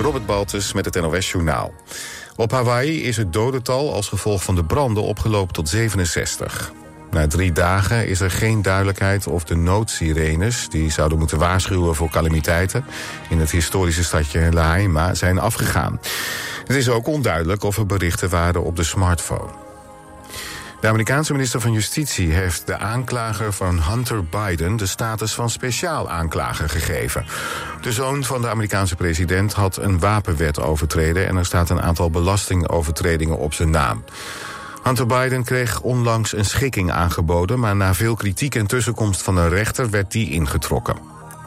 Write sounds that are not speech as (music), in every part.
Robert Baltus met het NOS Journaal. Op Hawaii is het dodental als gevolg van de branden opgelopen tot 67. Na drie dagen is er geen duidelijkheid of de noodsirenes... die zouden moeten waarschuwen voor calamiteiten... in het historische stadje Lahaima zijn afgegaan. Het is ook onduidelijk of er berichten waren op de smartphone. De Amerikaanse minister van Justitie heeft de aanklager van Hunter Biden de status van speciaal aanklager gegeven. De zoon van de Amerikaanse president had een wapenwet overtreden en er staat een aantal belastingovertredingen op zijn naam. Hunter Biden kreeg onlangs een schikking aangeboden, maar na veel kritiek en tussenkomst van een rechter werd die ingetrokken.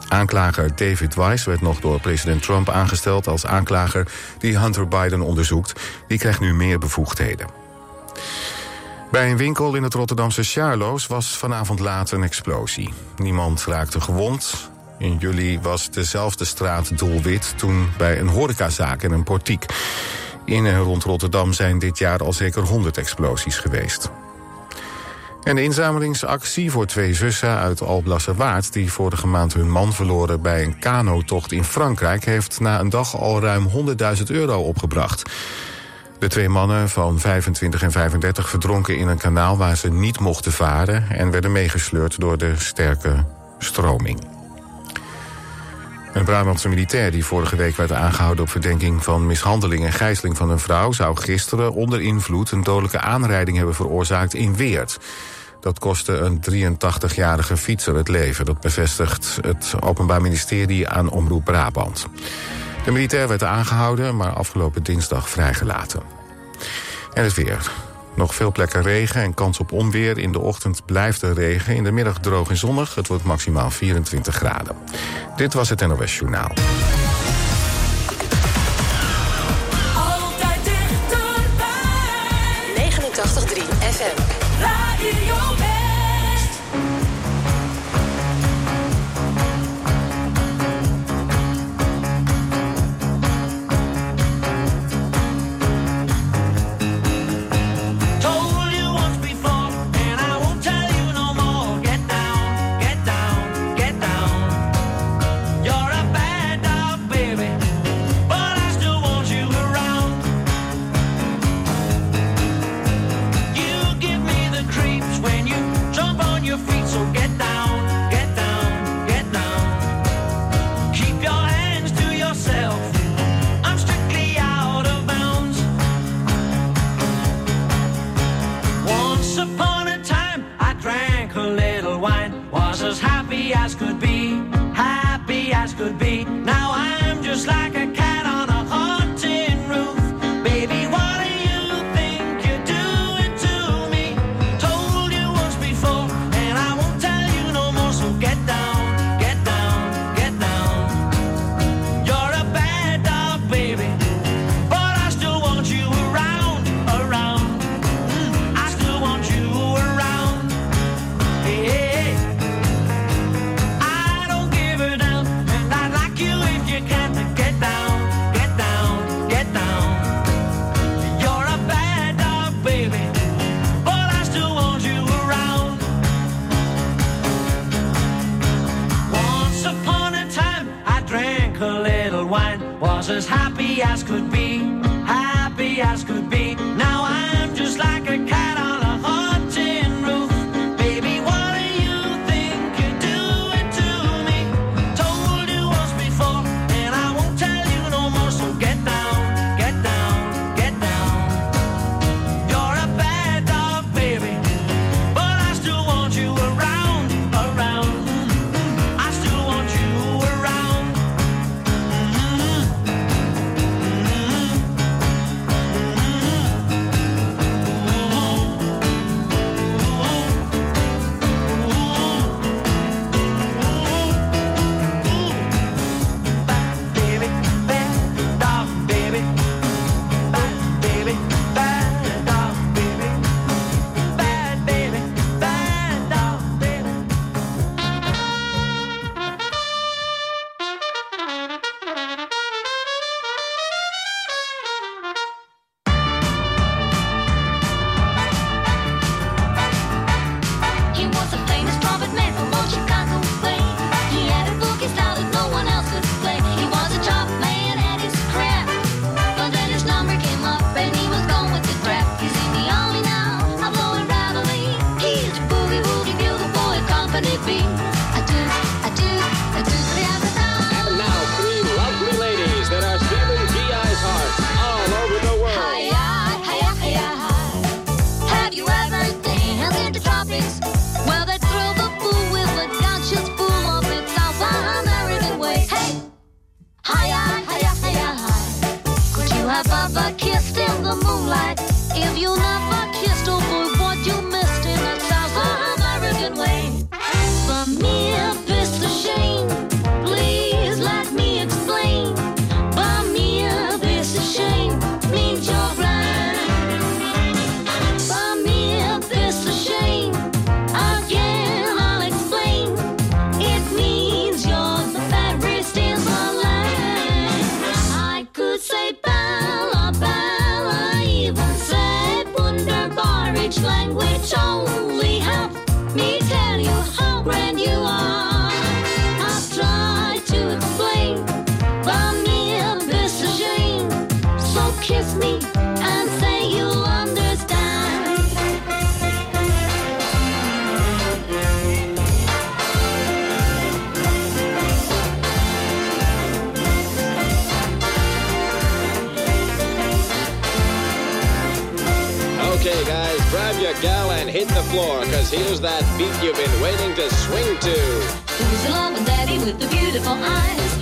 Aanklager David Weiss werd nog door president Trump aangesteld als aanklager die Hunter Biden onderzoekt. Die krijgt nu meer bevoegdheden. Bij een winkel in het Rotterdamse Charloes was vanavond laat een explosie. Niemand raakte gewond. In juli was dezelfde straat doelwit toen bij een horecazaak en een portiek. In en rond Rotterdam zijn dit jaar al zeker 100 explosies geweest. En de inzamelingsactie voor twee zussen uit Alblasserwaard... die vorige maand hun man verloren bij een kanotocht in Frankrijk... heeft na een dag al ruim 100.000 euro opgebracht. De twee mannen van 25 en 35 verdronken in een kanaal waar ze niet mochten varen... en werden meegesleurd door de sterke stroming. Een Brabantse militair die vorige week werd aangehouden... op verdenking van mishandeling en gijzeling van een vrouw... zou gisteren onder invloed een dodelijke aanrijding hebben veroorzaakt in Weert. Dat kostte een 83-jarige fietser het leven. Dat bevestigt het Openbaar Ministerie aan Omroep Brabant. De militair werd aangehouden, maar afgelopen dinsdag vrijgelaten. En het weer. Nog veel plekken regen en kans op onweer. In de ochtend blijft er regen. In de middag droog en zonnig. Het wordt maximaal 24 graden. Dit was het NOS Journaal. Happy as could be, happy as could be. hit the floor, cause here's that beat you've been waiting to swing to. Who's the lover daddy with the beautiful eyes?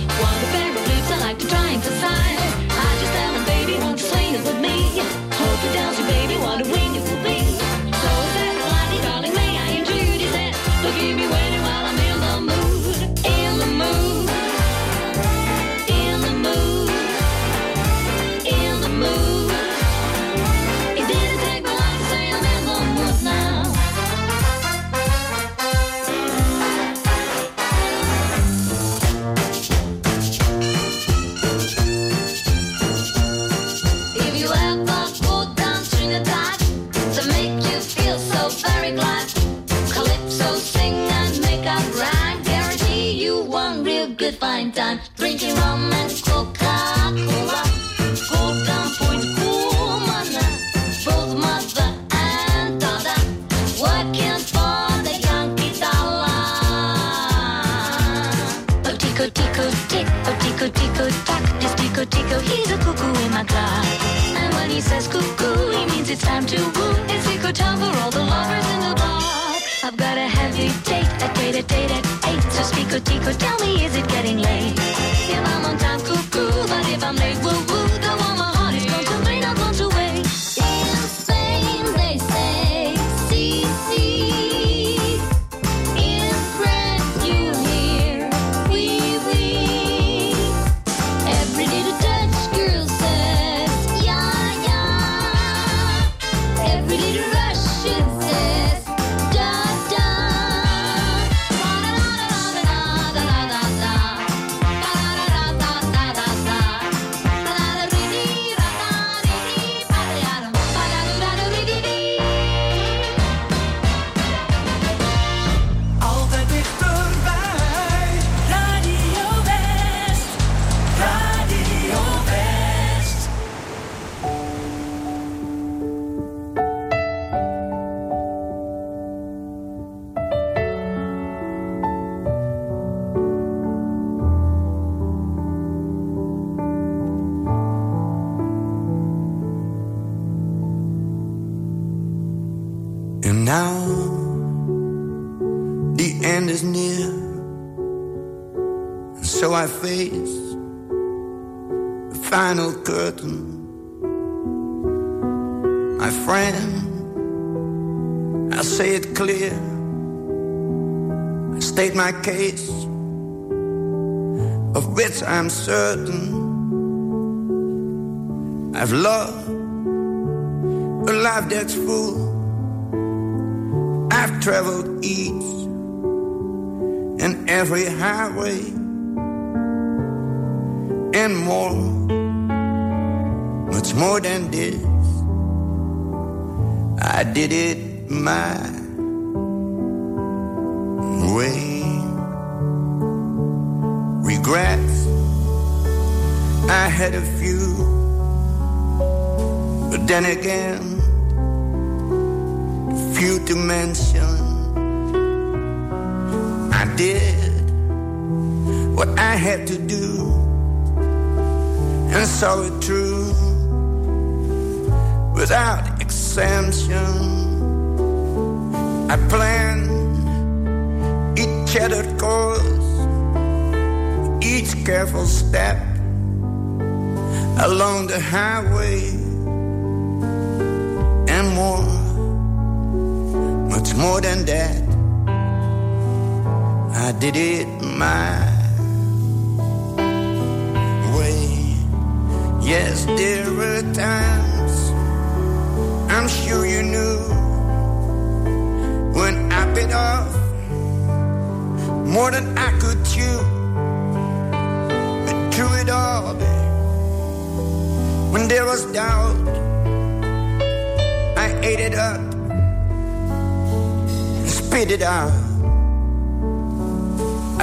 time, drinking rum and Coca-Cola. Golden Point woman, both mother and daughter, working for the Yankee dollar. Oh tico tico tick, oh tico tico tack, this tico tico, he's a cuckoo in my clock. And when he says cuckoo, he means it's time to woo. It's tico time Tico, Tico, tell me, is it getting late? State my case, of which I'm certain. I've loved a life that's full. I've traveled each and every highway and more, much more than this. I did it my gray regrets. I had a few, but then again, few to mention. I did what I had to do and saw it through without exemption. I planned shattered coils, each careful step along the highway, and more, much more than that. I did it my way. Yes, there were times I'm sure you knew when I bit off more than I could chew. But through it all, when there was doubt, I ate it up, and spit it out.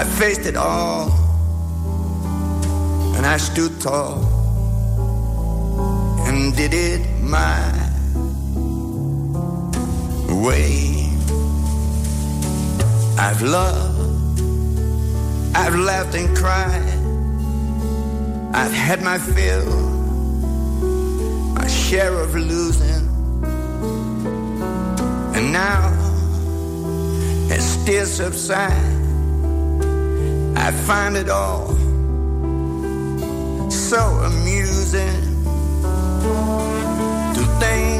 I faced it all, and I stood tall, and did it my way. I've loved, I've laughed and cried, I've had my fill, my share of losing, and now it still subsides. I find it all so amusing. To think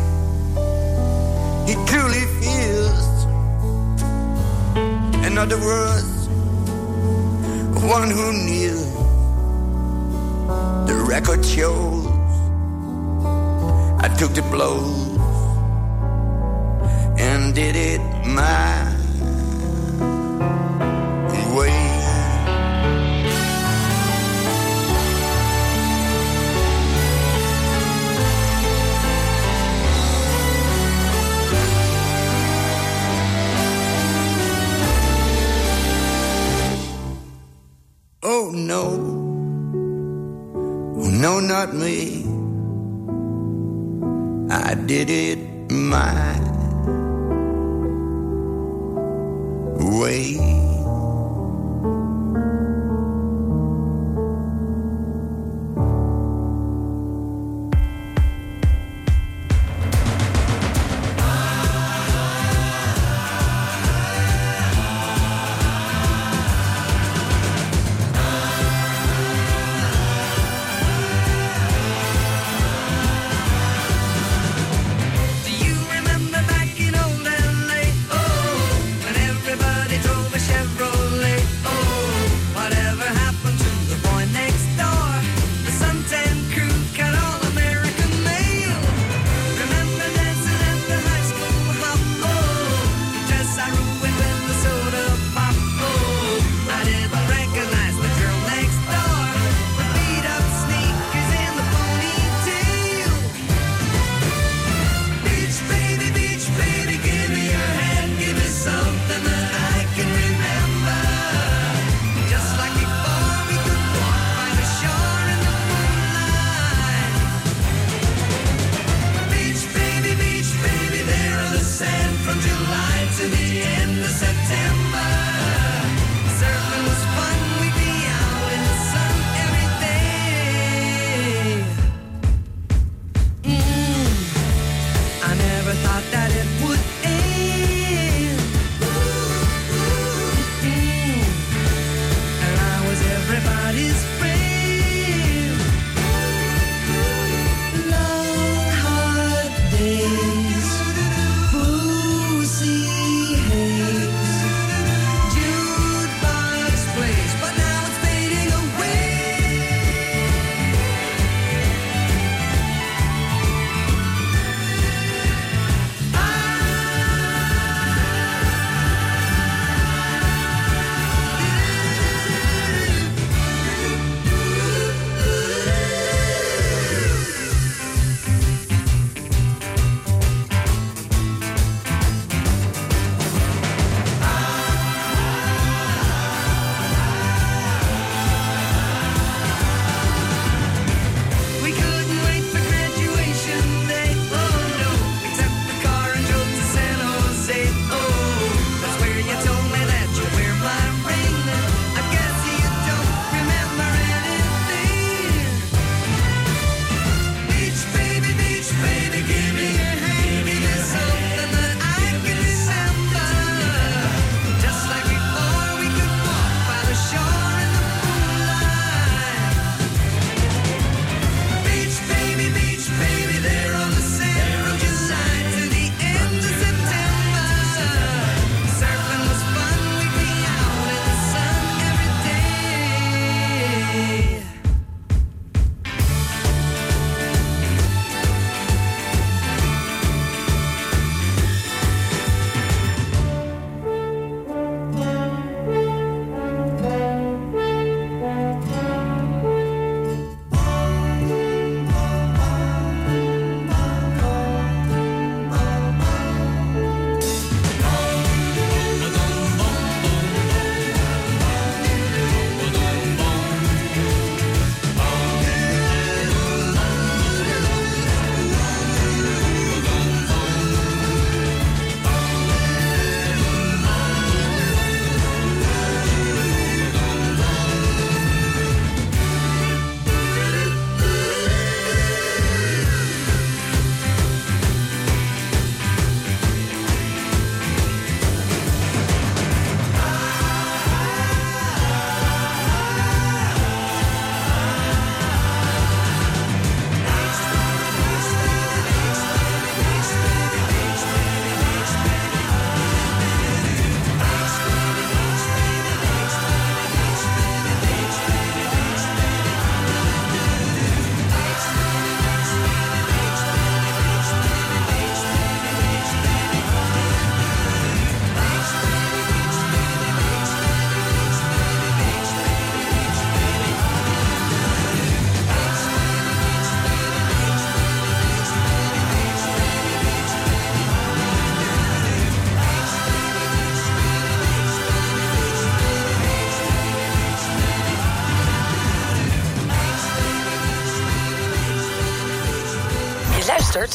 he truly feels. In other words, one who knew the record shows. I took the blows and did it my me. I did it my way.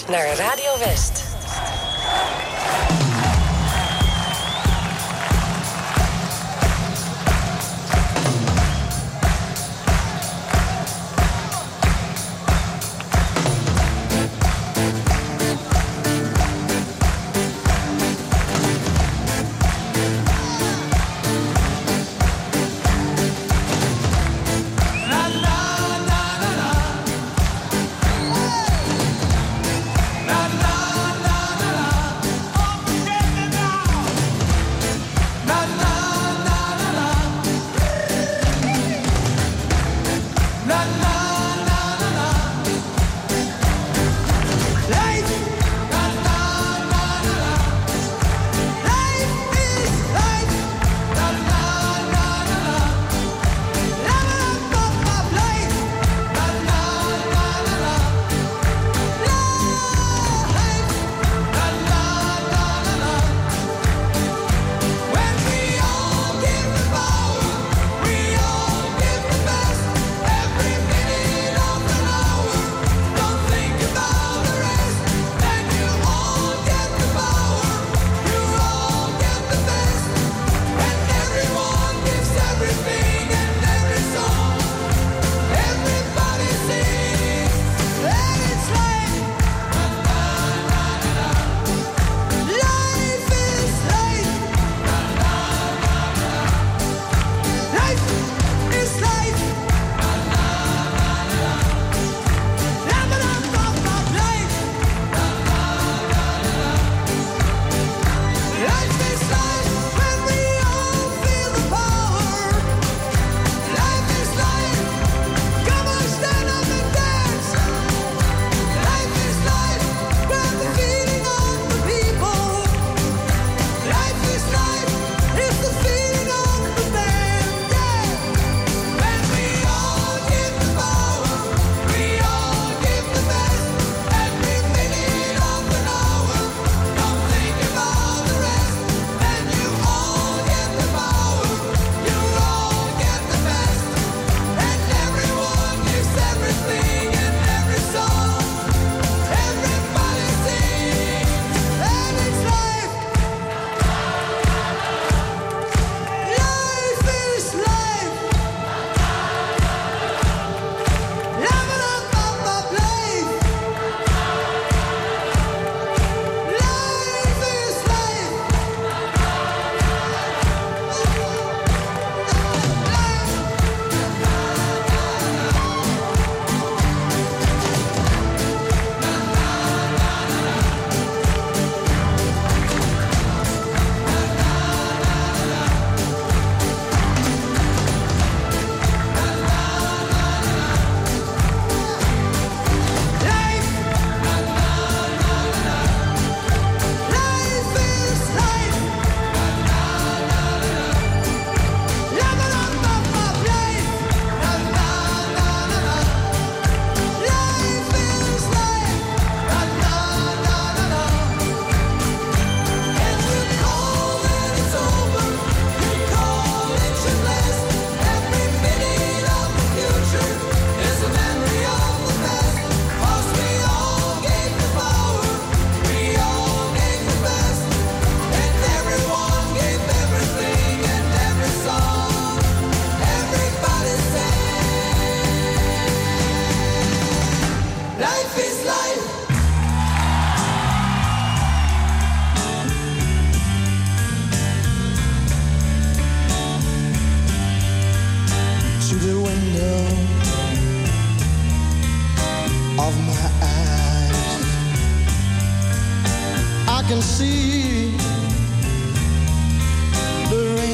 Naar Radio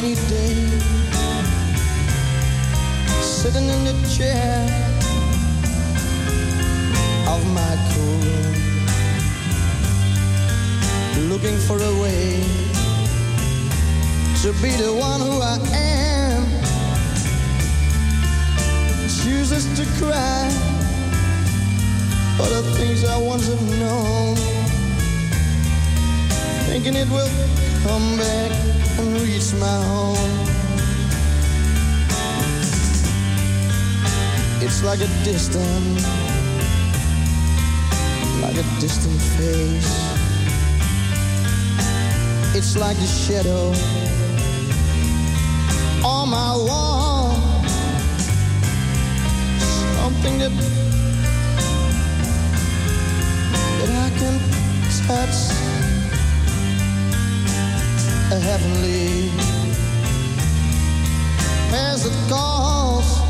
rainy day. Sitting in the chair of my cool looking for a way to be the one who I am. Chooses to cry for the things I once have known, thinking it will come back and reach my home. It's like a distant, like a distant face. It's like a shadow on my wall. Something that that I can touch. Heavenly. As it calls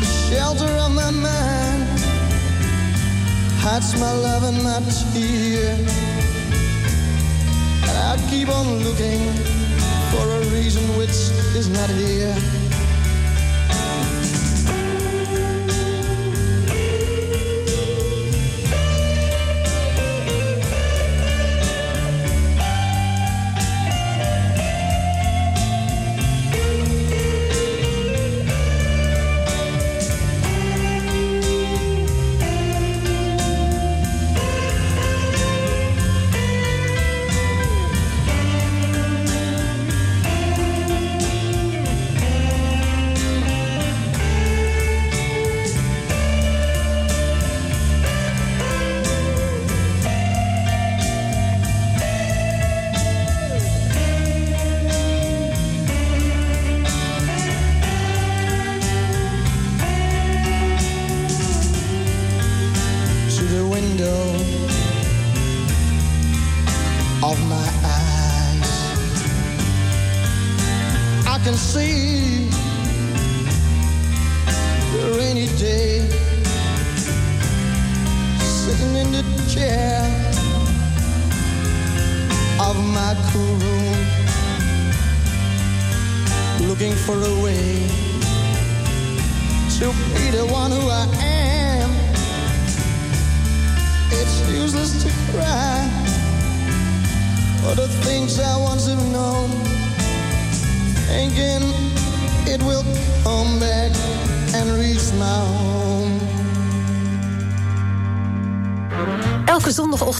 the shelter of my mind hides my love and my tear. And I keep on looking for a reason which is not here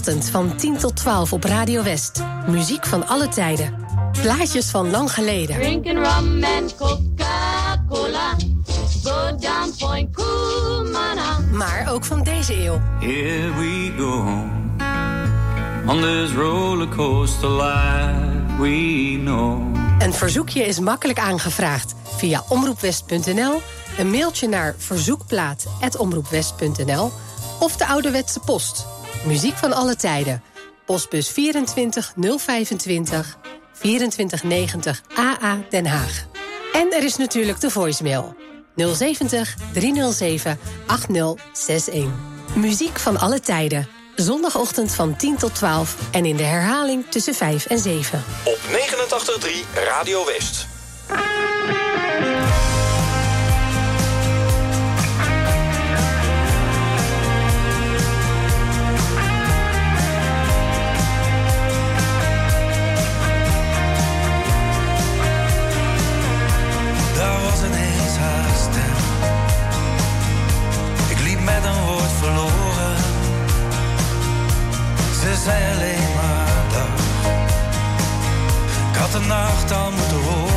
van 10 tot 12 op Radio West. Muziek van alle tijden. Plaatjes van lang geleden. Drinking rum and Coca-Cola. Go down Point Kumana. Maar ook van deze eeuw. Here we go on this roller coaster life we know. Een verzoekje is makkelijk aangevraagd via omroepwest.nl, een mailtje naar verzoekplaat.omroepwest.nl of de ouderwetse post. Muziek van alle tijden. Postbus 24 025 2490 AA Den Haag. En er is natuurlijk de voicemail 070 307 8061. Muziek van alle tijden. Zondagochtend van 10 tot 12 en in de herhaling tussen 5 en 7. Op 89.3 Radio West. Zei alleen maar dag. Ik had de nacht al moeten horen.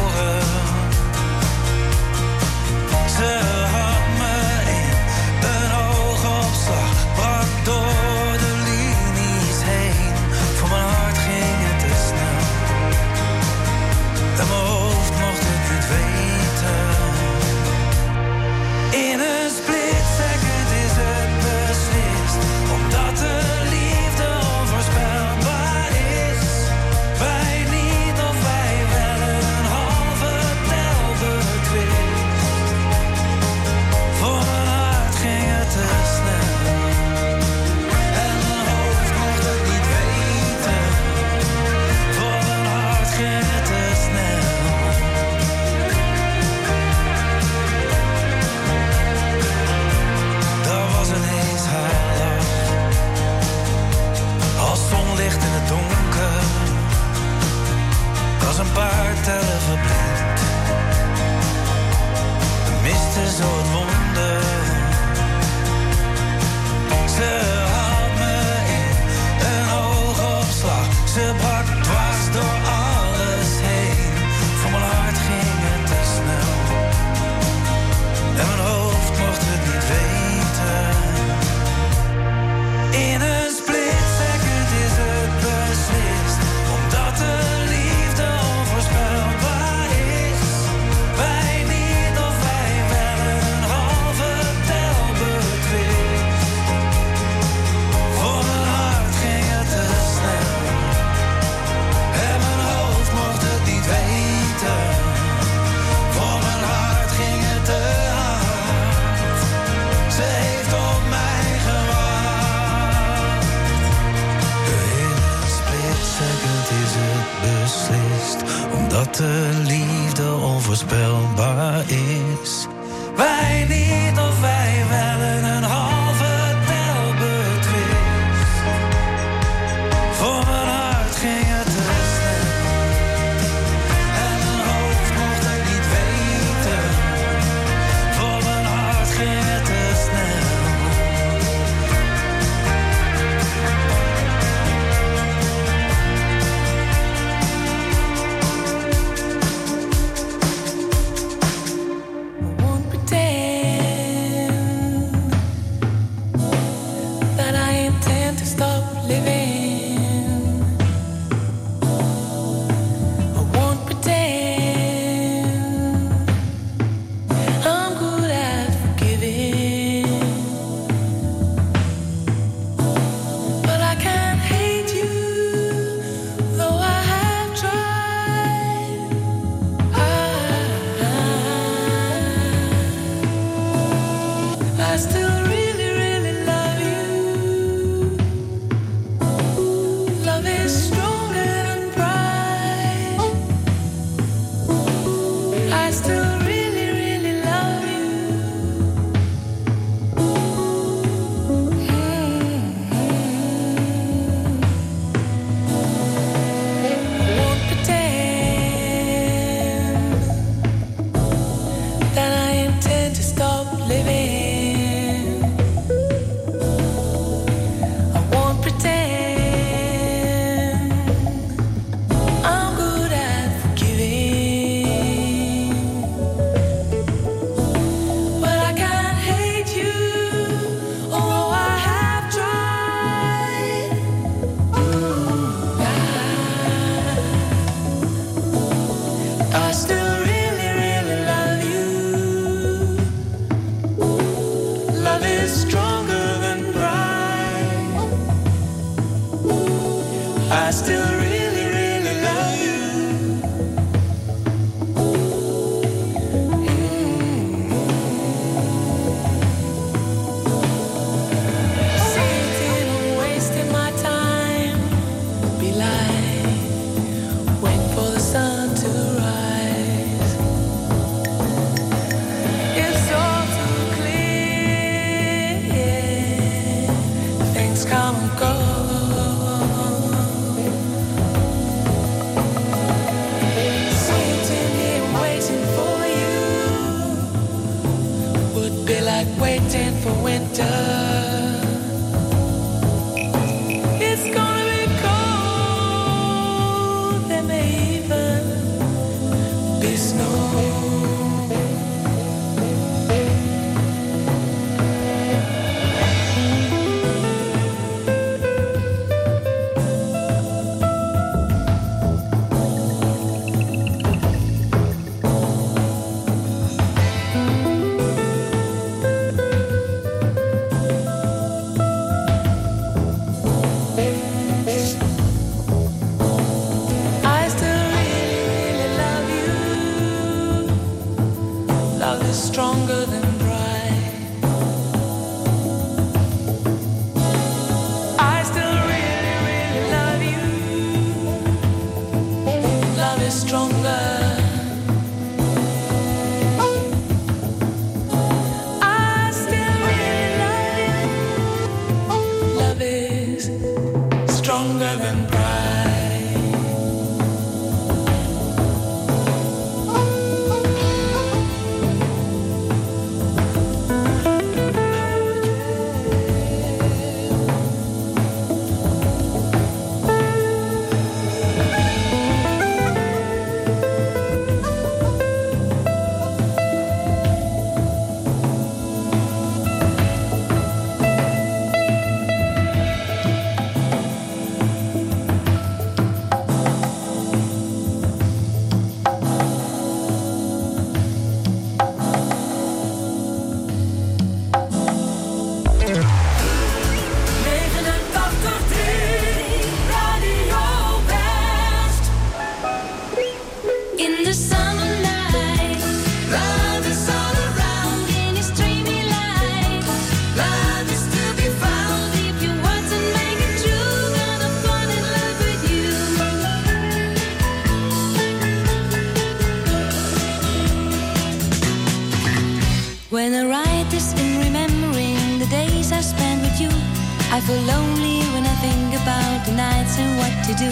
I feel lonely when I think about the nights and what to do.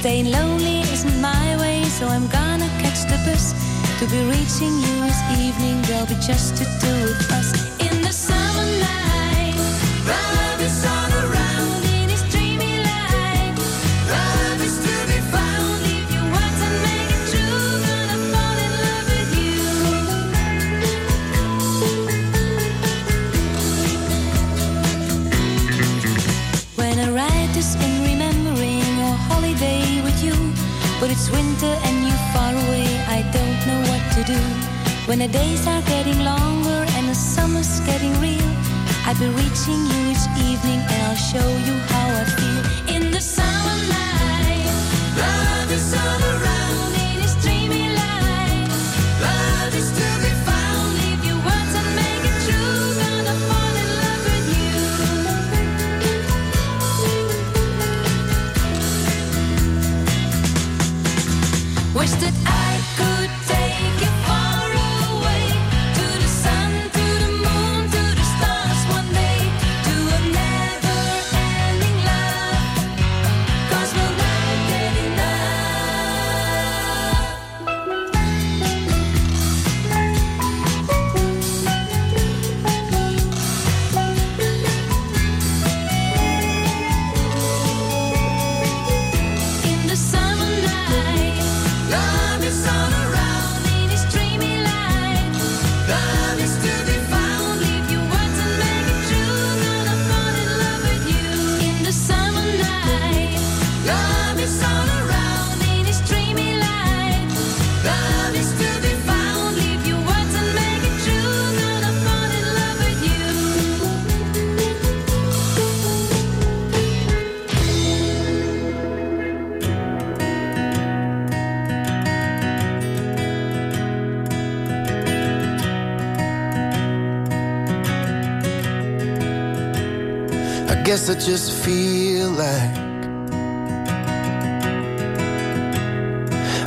Staying lonely isn't my way, so I'm gonna catch the bus. To be reaching you this evening, there'll be just the two of us. To do. When the days are getting longer and the summer's getting real, I'll be reaching you each evening and I'll show you how I feel. In the summer night, love is all guess I just feel like.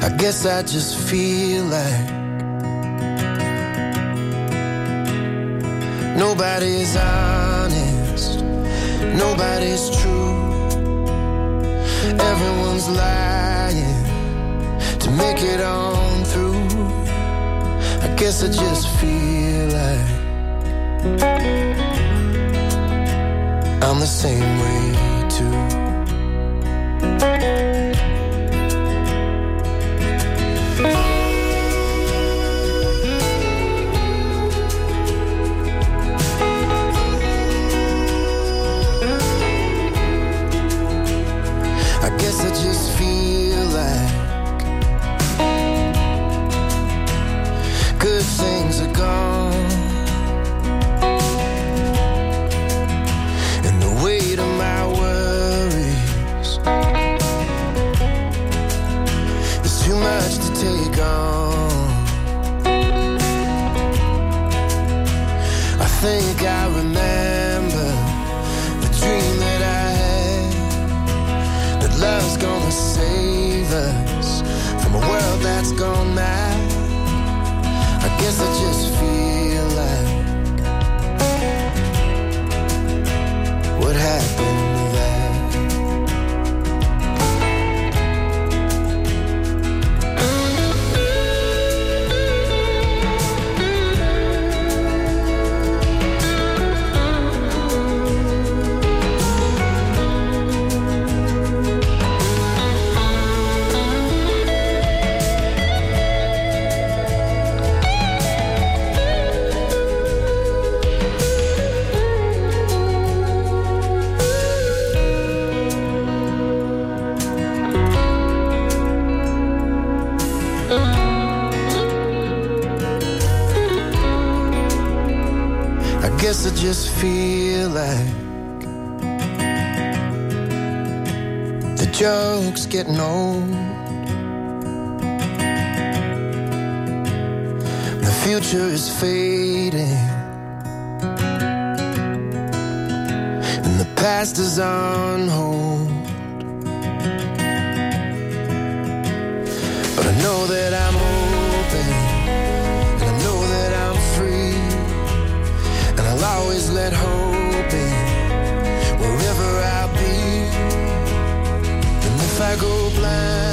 I guess I just feel like. Nobody's honest, nobody's true. Everyone's lying to make it on through. I guess I just feel like. I'm the same way too. Gone mad. I guess I just feel like what happened getting old. The future is fading, and the past is on hold. But I know that I'm Go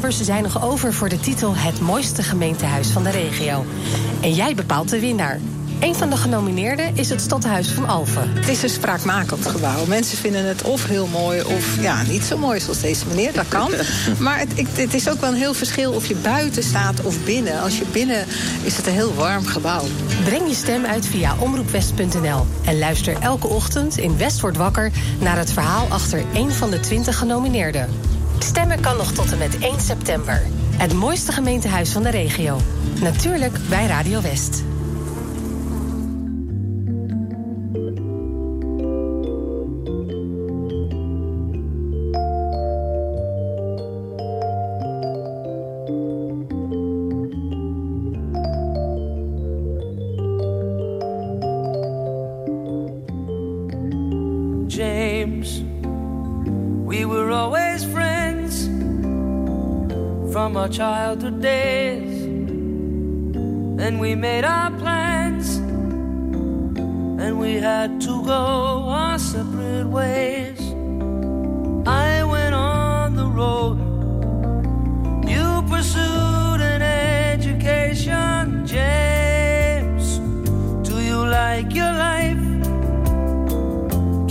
nummers zijn nog over voor de titel Het mooiste gemeentehuis van de regio. En jij bepaalt de winnaar. Een van de genomineerden is het Stadhuis van Alphen. Het is een spraakmakend gebouw. Mensen vinden het of heel mooi of ja, niet zo mooi zoals deze meneer. Dat kan. (laughs) Maar het, het is ook wel een heel verschil of je buiten staat of binnen. Als je binnen is het een heel warm gebouw. Breng je stem uit via omroepwest.nl. En luister elke ochtend in West wordt wakker naar het verhaal achter één van de 20 genomineerden. Stemmen kan nog tot en met 1 september. Het mooiste gemeentehuis van de regio. Natuurlijk bij Radio West.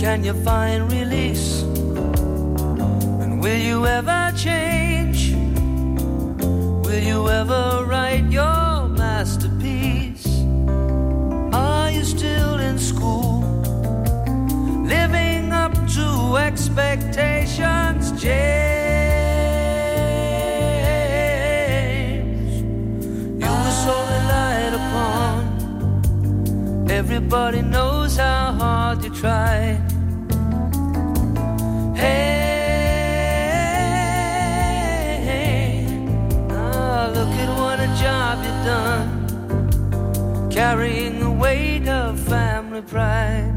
Can you find release? And will you ever change? Will you ever write your masterpiece? Are you still in school? Living up to expectations, James. You were so relied upon. Everybody knows how hard you tried. Hey, look at what a job you've done, carrying the weight of family pride.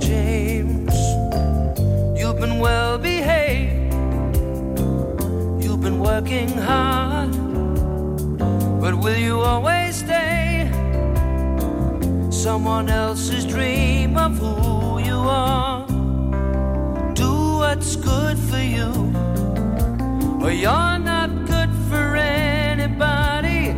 James, you've been well behaved, you've been working hard, but will you always stay? Someone else's dream of who you are. What's good for you, or you're not good for anybody.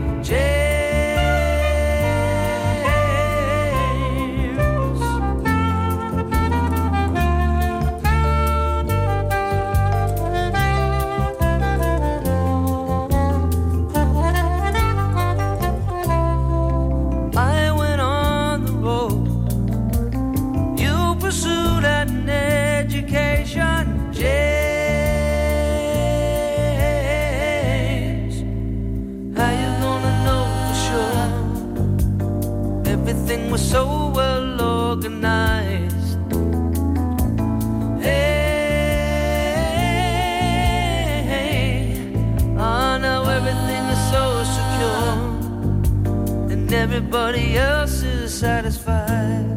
Everybody else is satisfied.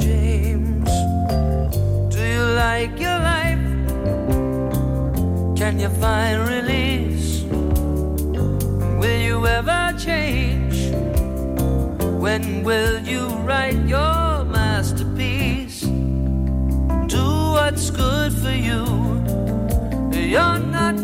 James, do you like your life? Can you find release? Will you ever change? When will you write your masterpiece? Do what's good for you. You're not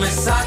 começado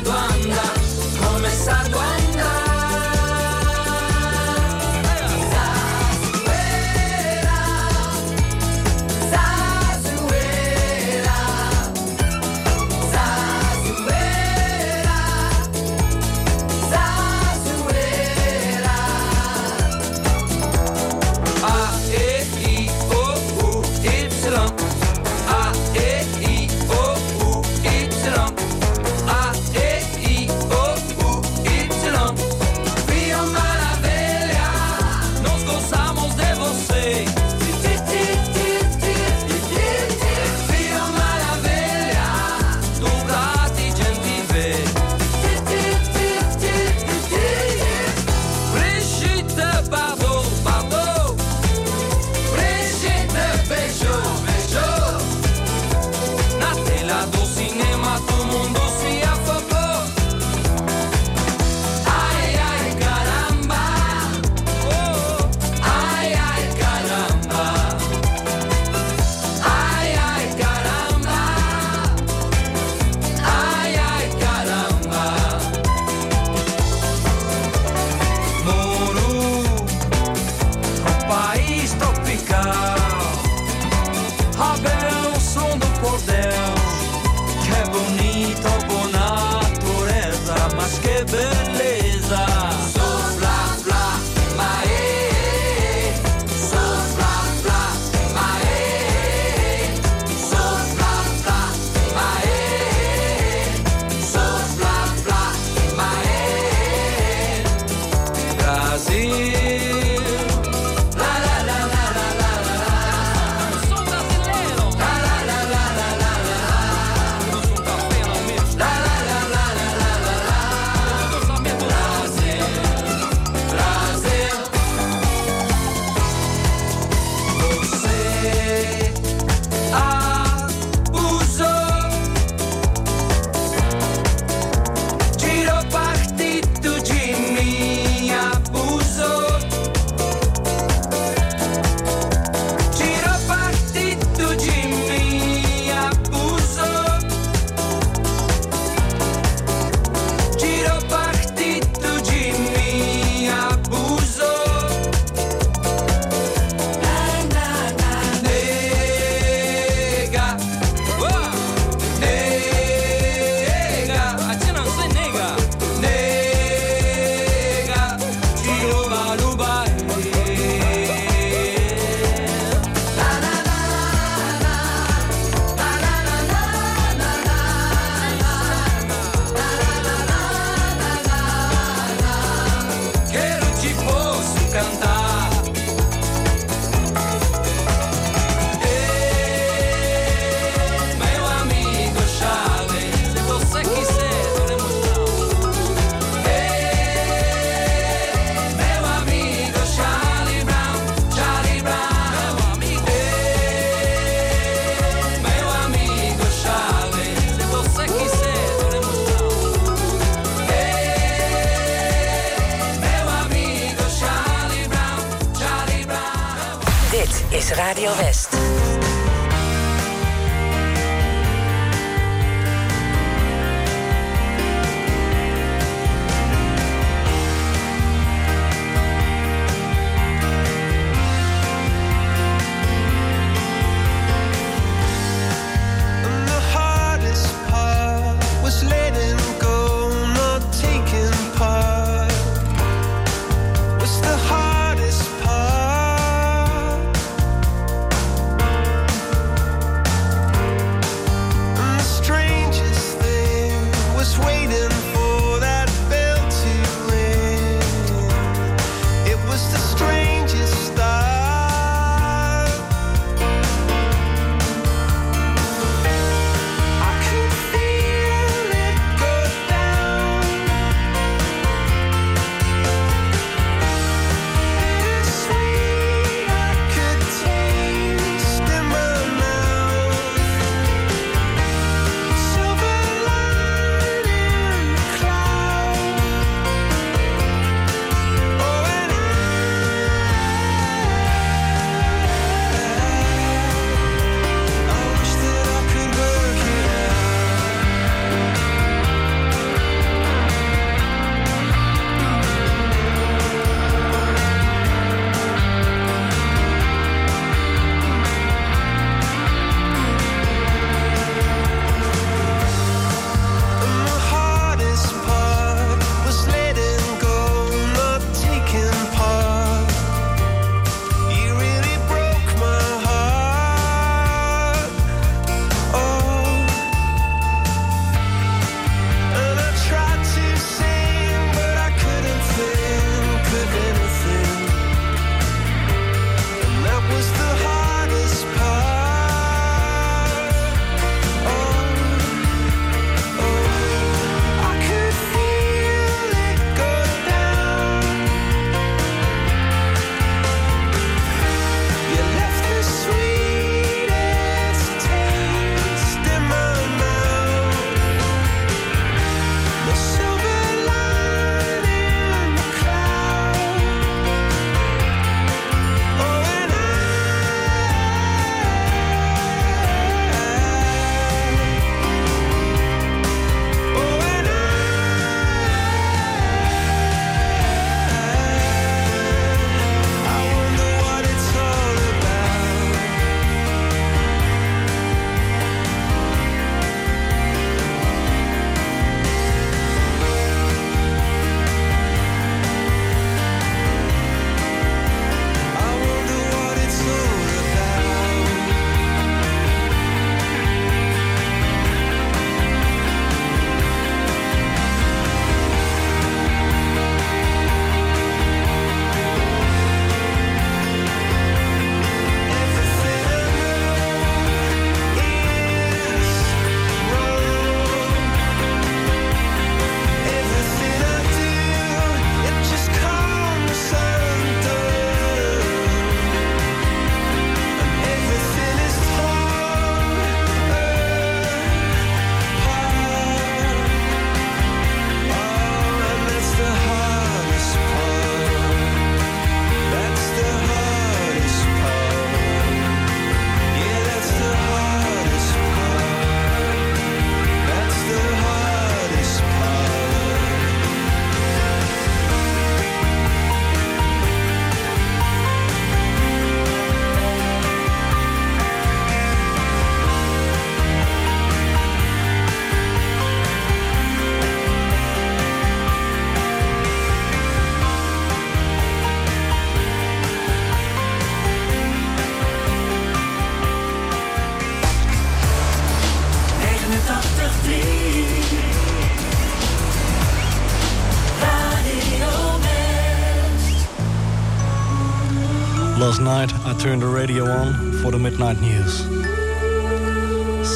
turned the radio on for the midnight news.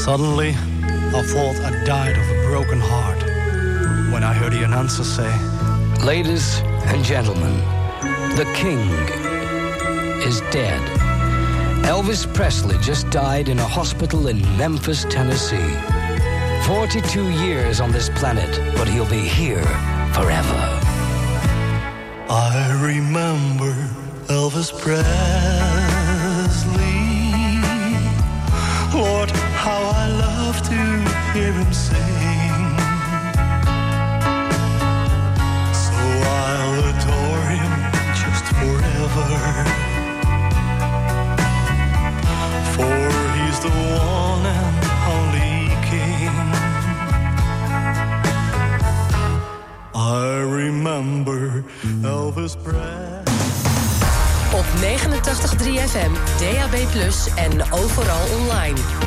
Suddenly, I thought I died of a broken heart when I heard the announcer say, Ladies and gentlemen, the king is dead. Elvis Presley just died in a hospital in Memphis, Tennessee. 42 years on this planet, but he'll be here forever. I remember Elvis Presley. Love to hear him sing. So I'll adore him just forever. For he's the one and only king. I remember Elvis Presley. Op 89.3 FM, DAB+, en overal online.